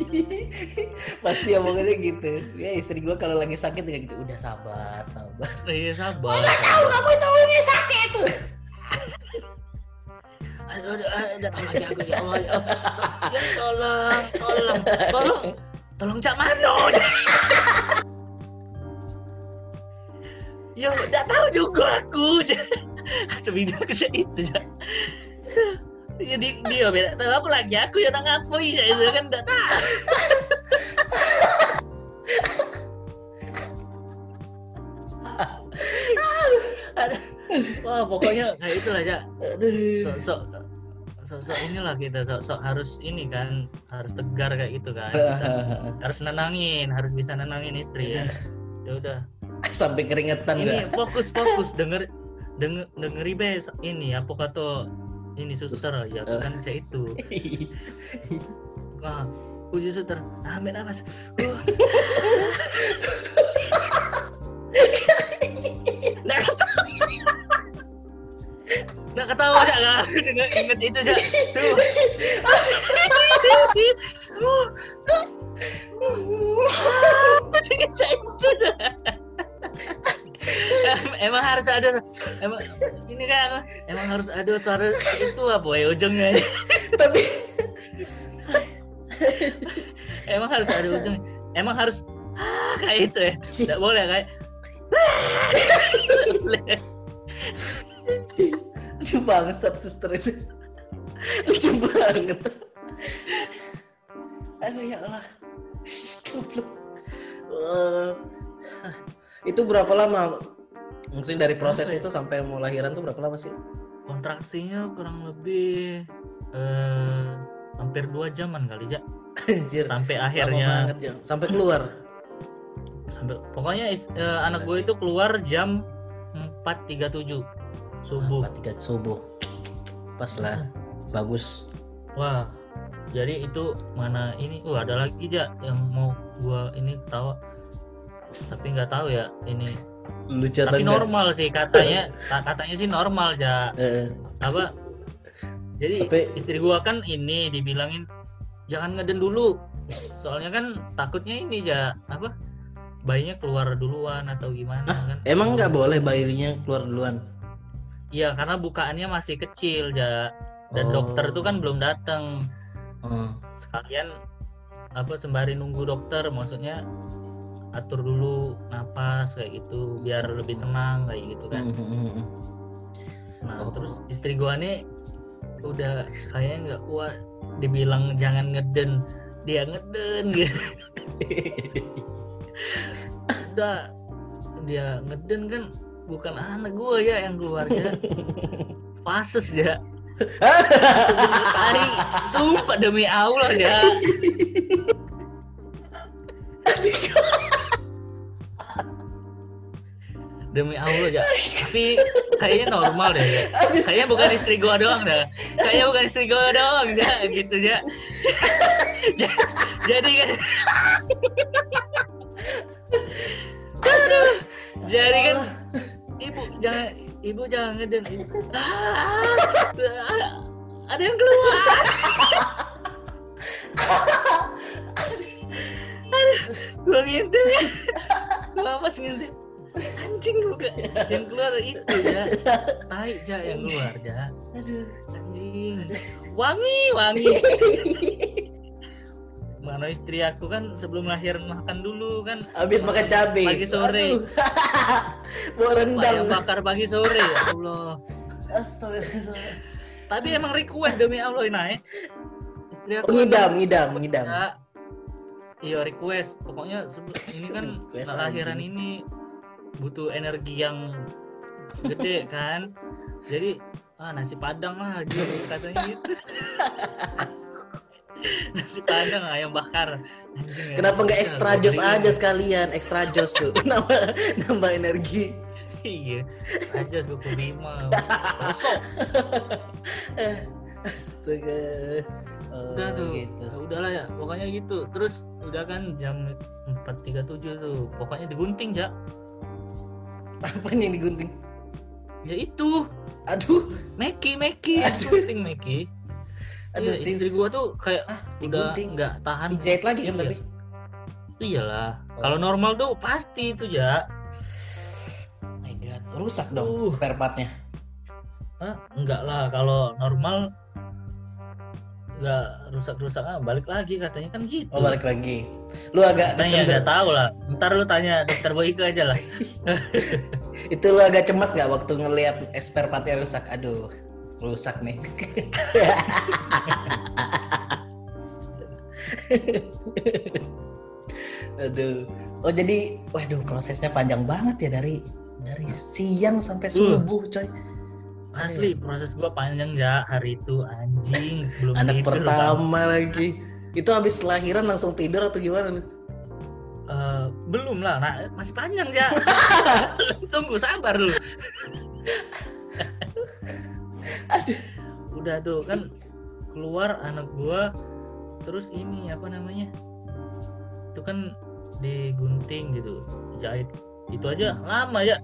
pasti omongannya gitu. Ya istri gua kalau lagi sakit kayak gitu. Udah sabar sabar. iya sabar kamu tahu ini sakit. aduh, aduh, aduh, datang lagi aku ya ya, Allah. ya tolong tolong tolong tolong cak mano ya nggak tahu juga aku tapi dia kerja itu ya jadi dia beda. Tahu apa lagi. Aku yang ngapui saya itu kan? Nggak tahu. Wah pokoknya kayak itulah ya sok sok sok inilah kita sok sok harus ini kan harus tegar kayak gitu kan. Kita harus nenangin harus bisa nenangin istri ya. Ya udah. Sampai keringetan ini nggak? fokus fokus denger denger dengeri be ini apa kata ini suster ya Eh. kan saya itu wah uji suster ambil nafas Uh. Nggak ketawa. Nggak ketawa nggak inget inget itu Sumpah. Inget saya itu dah. Em- emang harus ada emang ini kan emang harus ada suara itu apa ya ujungnya Tapi emang harus ada ujungnya emang harus ah, kayak itu ya tidak boleh kayak lucu bangsat suster itu. Lucu banget. Aduh ya Allah. Goblok. Itu berapa lama? Maksudnya dari proses ya? itu sampai mau lahiran tuh berapa lama sih? kontraksinya kurang lebih eh, hampir dua jaman kali ya Anjir. sampai akhirnya banget ya. Sampai keluar. sampai pokoknya is- eh, anak gue itu keluar jam 4.37 subuh Empat tiga subuh. Pas lah. Bagus. wah jadi itu mana ini uh ada lagi ya yang mau gua ini ketawa tapi nggak tahu ya ini. Lucu tapi enggak? normal sih katanya ka- katanya sih normal ya Eh, apa? Jadi Tapi- istri gua kan ini dibilangin jangan ngeden dulu. Soalnya kan takutnya ini ya apa? Bayinya keluar duluan atau gimana kan? Emang nggak boleh bayinya keluar duluan? iya karena bukaannya masih kecil ya dan Oh. dokter tuh kan belum datang Oh. sekalian apa sembari nunggu dokter maksudnya atur dulu napas kayak gitu biar lebih tenang kayak gitu kan. Hmm, hmm, hmm. nah Oh. terus istri gua nih udah kayaknya nggak kuat dibilang jangan ngeden. Dia ngeden gitu. Udah dia ngeden kan bukan anak gua ya yang keluarnya fases ya. Tai sumpah demi Allah ya demi Allah ya tapi kayaknya normal deh ya. kayaknya bukan istri gua doang dah kayaknya bukan istri gua doang ya gitu ya jadi kan jadi kan ibu jangan ibu jangan ngeden. Ibu. Ah, ada yang keluar. Aduh. Gua ngintip. Ya gua pas ngintip anjing juga yang keluar itu ya tai ja yang keluar ja Aduh. anjing wangi wangi mana istri aku kan sebelum lahir makan dulu kan Habis makan cabai. pagi sore ayam rendang. bakar pagi sore ya Allah Astagfirullah. tapi emang request demi Allah ini naik istri aku Ngidam, ngidam, ngidam. Ya, iya request. Pokoknya ini kan lahiran ini butuh energi yang gede kan. Jadi ah nasi padang lah gitu katanya gitu. nasi padang ayam bakar. Anjing. Kenapa nggak ekstra jos aja sekalian? Ekstra jos tuh. nambah nambah energi. Iya. Aja gue lima. Kosong. Astaga. Oh, Udah tuh. gitu. Ya udahlah ya. Pokoknya gitu. Terus udah kan jam 4.37 tuh. Pokoknya digunting ya. Apa yang digunting? Ya itu. Aduh, Meki, Meki, Aduh. gunting Meki. aduh sih. istri gua tuh kayak Ah, udah nggak tahan. Dijahit lagi kan Iya. tapi. Iyalah. Oh. Kalau normal tuh pasti itu ya. My God, rusak dong Uh. spare partnya. Hah? Enggak lah. Kalau normal nggak rusak-rusak ah balik lagi katanya kan gitu. Oh balik lagi. Lu agak Tanya kecender- nggak tahu lah. Ntar lu tanya dokter Boyke aja lah. Itu lu agak cemas nggak waktu ngelihat spare partnya rusak? Aduh, rusak nih. Aduh. Oh jadi, waduh prosesnya panjang banget ya dari dari siang sampai Uh. subuh, coy. Asli proses gua panjang ya hari itu anjing belum Anak tidur, Bang. pertama lagi. Itu habis lahiran langsung tidur atau gimana? lu? Eh, belum lah, nah, masih panjang ya. Tunggu sabar lu. Aduh. Udah tuh kan keluar anak gua terus ini apa namanya? Itu kan digunting gitu, jahit. Itu aja lama ya.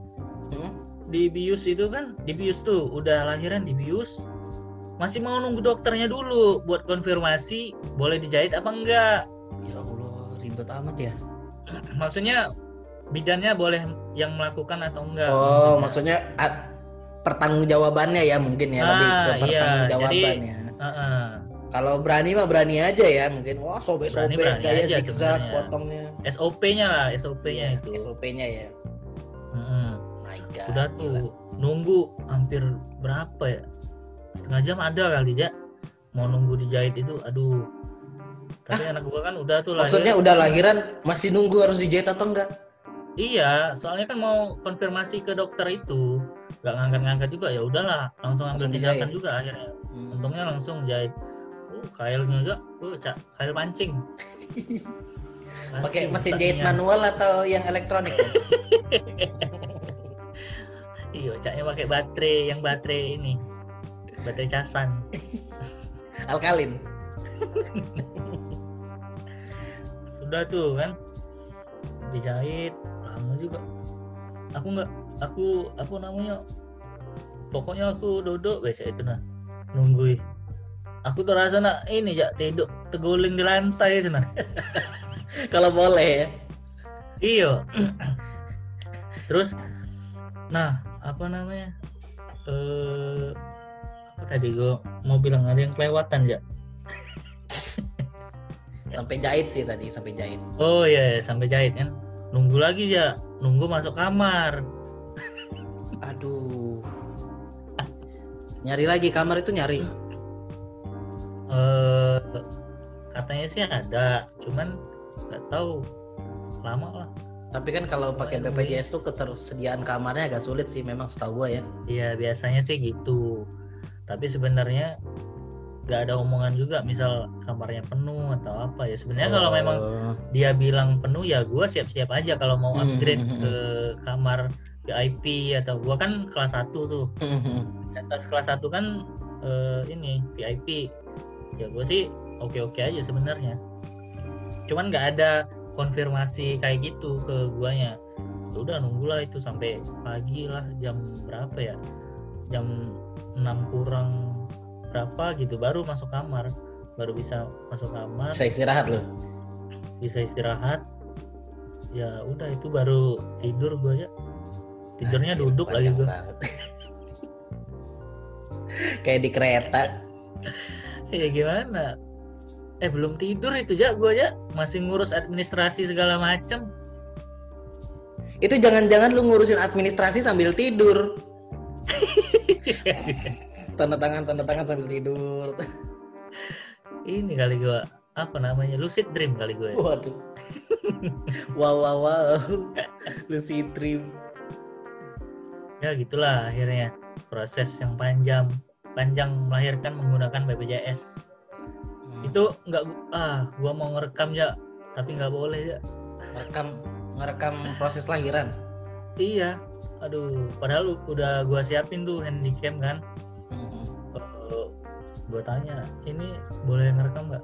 Hmm? Dibius itu kan, dibius tuh udah lahiran dibius. Masih mau nunggu dokternya dulu buat konfirmasi boleh dijahit apa enggak. Ya Allah, ribet amat ya. Maksudnya bidannya boleh yang melakukan atau enggak. Oh, maksudnya. maksudnya at- pertanggungjawabannya ya mungkin ya lebih ke Ah, iya. pertanggungjawabannya. Heeh. Kalau berani mah berani aja ya mungkin. Wah, sobek-sobek Berani-berani gaya zigzag potongnya. SOP-nya lah, SOP-nya Iya, itu. SOP-nya ya. God. Udah gila. tuh nunggu hampir berapa ya? Setengah jam ada kali ya. Mau nunggu dijahit itu, aduh. Tapi anak gua kan udah tuh lahir. Maksudnya udah lahiran masih nunggu harus dijahit atau enggak? Iya, soalnya kan mau konfirmasi ke dokter itu. Gak ngangkat-ngangkat juga ya udahlah, langsung ambil tindakan juga akhirnya. Hmm. Untungnya langsung jahit. Uh, kailnya juga, uh, cak, kail pancing. Pakai mesin jahit manual atau yang elektronik? Iya, caknya pakai baterai, yang baterai ini. Baterai casan. Alkalin. Udah tuh kan. Dijahit lama juga. Aku nggak aku apa namanya? Pokoknya aku duduk biasa itu nah. Nungguin. Aku tuh rasa nak ini ya tidur teguling di lantai itu nah. Kalau boleh ya. Iya. Terus nah, apa namanya? Eh apa tadi gua mau bilang ada yang kelewatan ya. Sampai jahit sih tadi, sampai jahit. Oh iya, iya, sampai jahit kan. Nunggu lagi ya, nunggu masuk kamar. Aduh. Nyari lagi kamar itu nyari. Eh katanya sih ada, cuman nggak tahu lama lah. Tapi kan kalau pakai BPJS tuh ketersediaan kamarnya agak sulit sih memang setahu gua ya. Iya biasanya sih gitu. Tapi sebenarnya nggak ada omongan juga, misal kamarnya penuh atau apa ya. Sebenarnya kalau memang Oh. dia bilang penuh ya gue siap-siap aja kalau mau Hmm, upgrade hmm, hmm, ke kamar VIP atau gua kan kelas 1 tuh Hmm, atas kelas 1 kan eh, ini VIP ya gue sih oke oke aja sebenarnya cuman nggak ada konfirmasi kayak gitu ke guanya. Ya udah nunggulah itu sampai pagi lah jam berapa ya? Jam 6 kurang berapa gitu baru masuk kamar. Baru bisa masuk kamar. Bisa istirahat loh. bisa istirahat. Ya udah itu baru tidur gue aja tidurnya Anjir, duduk lagi gue. Kayak di kereta. ya gimana eh belum tidur itu aja gue aja masih ngurus administrasi segala macem Itu jangan-jangan lu ngurusin administrasi sambil tidur. Tanda tangan, tanda tangan sambil tidur. ini kali gue apa namanya lucid dream kali gue Waduh. wow, wow, wow. Lucid Dream. ya gitulah akhirnya proses yang panjang panjang melahirkan menggunakan BPJS itu nggak ah gua mau ngerekam ya tapi nggak boleh ya ngerekam ngerekam proses lahiran. iya aduh padahal udah gua siapin tuh handycam kan Hmm. Gua tanya ini boleh ngerekam nggak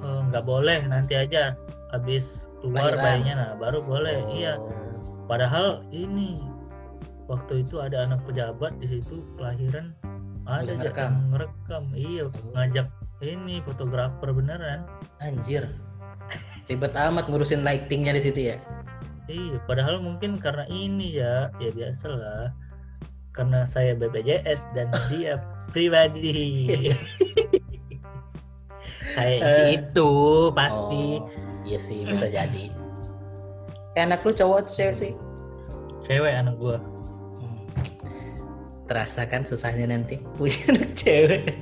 "Eh, nggak boleh nanti aja habis keluar Lahiran. bayinya nah baru boleh Oh. iya padahal ini waktu itu ada anak pejabat di situ kelahiran ada ngerekam? ngerekam iya ngajak ini fotografer beneran Anjir. Ribet amat ngurusin lightingnya di situ ya. iya padahal mungkin karena ini ya ya biasa lah karena saya BPJS dan dia pribadi kayak si Eh. itu pasti Oh, iya sih bisa jadi. Eh, anak lu cowok atau cewek sih? cewek anak gua Hmm. Terasa kan susahnya nanti punya anak cewek.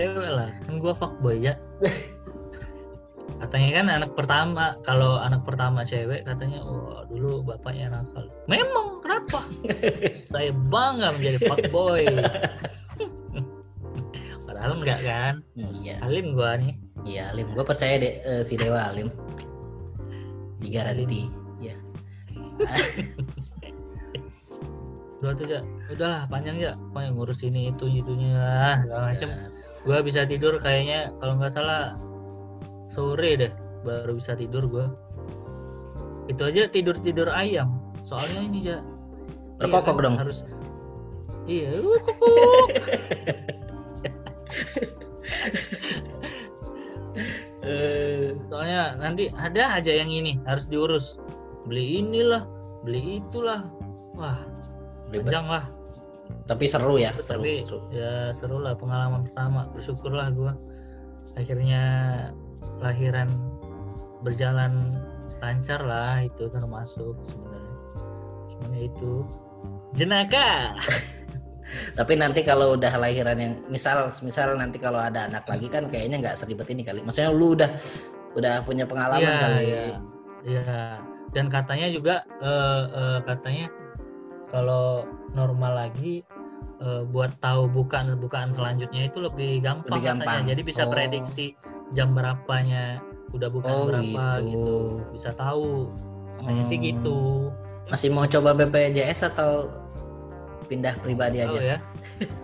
Cewek lah kan gua fuckboy ya katanya kan anak pertama kalau anak pertama cewek katanya wah dulu bapaknya nakal. Memang kenapa? Saya bangga menjadi fuckboy. Padahal enggak kan? Iya, alim gua nih. Iya Alim. Gue percaya deh eh, si Dewa Alim. Digaranti. Ya. dua tuh ya udahlah panjang ya pokoknya ngurus ini itu itunya segala macem Gua bisa tidur kayaknya kalau nggak salah sore deh baru bisa tidur gua. Itu aja tidur tidur ayam. Soalnya ini ya Berkokok dong. harus iya soalnya nanti ada aja yang ini harus diurus. Beli inilah beli itulah. Wah panjang lah Tapi seru ya, seru. tapi seru. ya seru lah pengalaman pertama bersyukurlah gua akhirnya lahiran berjalan lancar lah itu termasuk sebenarnya cuman ya itu jenaka Tapi nanti kalau udah lahiran yang misal misal nanti kalau ada anak lagi kan kayaknya nggak seribet ini kali. Maksudnya lu udah udah punya pengalaman Iya, kali. iya. Iya, dan katanya juga eh, eh, katanya kalau normal lagi eh, buat tahu bukaan bukaan selanjutnya itu lebih gampang, Lebih katanya. gampang. Jadi bisa Oh. prediksi jam berapanya udah bukan Oh, berapa gitu. gitu. Bisa tahu. Katanya sih Hmm. gitu. Masih mau coba BPJS atau pindah pribadi Tahu aja? ya.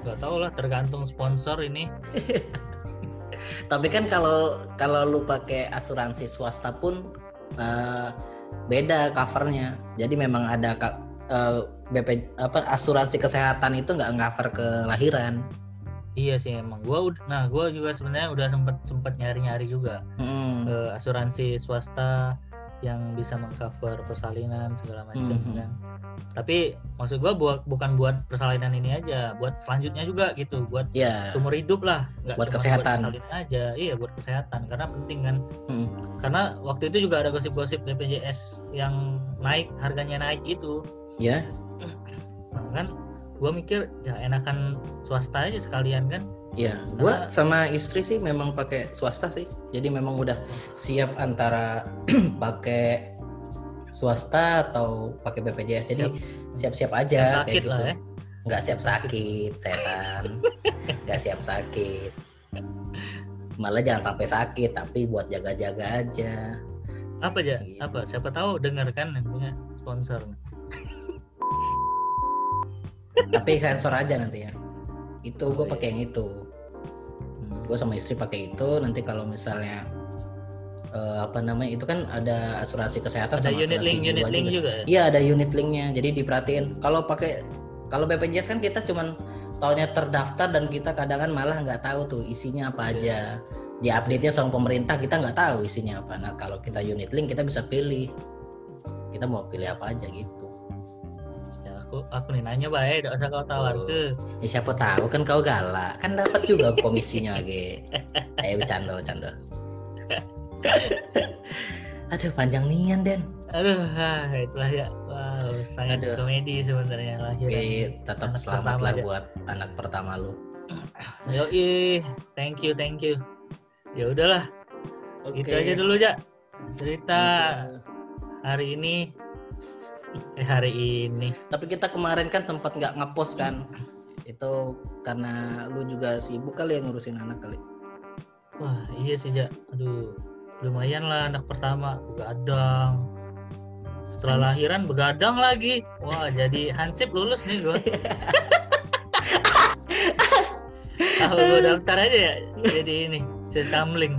Gak tahu lah tergantung sponsor ini. Tapi kan kalau kalau lu pakai asuransi swasta pun eh, beda covernya. Jadi memang ada eh, BP apa asuransi kesehatan itu nggak cover kelahiran. Iya sih emang. Gua udah nah gua juga sebenarnya udah sempet sempet nyari-nyari juga Hmm. eh, asuransi swasta yang bisa mengcover persalinan segala macam Mhm. kan. Tapi maksud gua buat bukan buat persalinan ini aja, buat selanjutnya juga gitu, buat Ya. seumur hidup lah, nggak Buat kesehatan. buat persalinan aja. Iya, buat kesehatan karena penting kan. Hmm. Karena waktu itu juga ada gosip-gosip BPJS yang naik, harganya naik gitu. Ya. Nah, kan gua mikir ya enakan swasta aja sekalian kan. Ya, gua sama istri sih memang pakai swasta sih. Jadi memang udah siap antara pakai swasta atau pakai BPJS. Jadi siap-siap aja Yang kayak gitu. lah ya. Nggak siap sakit, setan. Nggak siap sakit. Malah jangan sampai sakit, tapi buat jaga-jaga aja. Apa aja? Gitu. Apa? Siapa tahu dengar kan yang punya sponsor. Tapi sensor aja nanti ya itu gue Oh, pakai yang itu gue sama istri pakai itu nanti kalau misalnya eh, apa namanya itu kan ada asuransi kesehatan Ada sama unit asuransi link, jiwa unit link juga. juga ya. Iya ada unit linknya. Jadi diperhatiin. Kalau pakai kalau BPJS kan kita cuman taunya terdaftar dan kita kadang kan malah nggak tahu tuh isinya apa aja. Di update-nya sama pemerintah kita nggak tahu isinya apa. Nah kalau kita unit link kita bisa pilih. Kita mau pilih apa aja gitu. Aku aku nih nanya bae, tidak usah kau tawar Oh. ke. Ya, siapa tahu kan kau galak kan dapat juga komisinya ge. Eh bercanda bercanda. Aduh panjang nian Den. Aduh, ah, itulah ya. Wow, sangat Aduh. komedi sebenarnya lahiran. Tapi tetap anak selamat lah buat anak pertama lu. Yoi, thank you, thank you. Ya udahlah, itu aja dulu ya. Cerita hari ini. Eh hari ini. Tapi kita kemarin kan sempat nggak ngepost kan. Itu karena lu juga sibuk kali yang ngurusin anak kali. Wah iya sih ja. Aduh, lumayan lah anak pertama begadang. Setelah lahiran begadang lagi. Wah jadi hansip lulus nih gue. Kalau gue daftar aja ya jadi ini sesamling.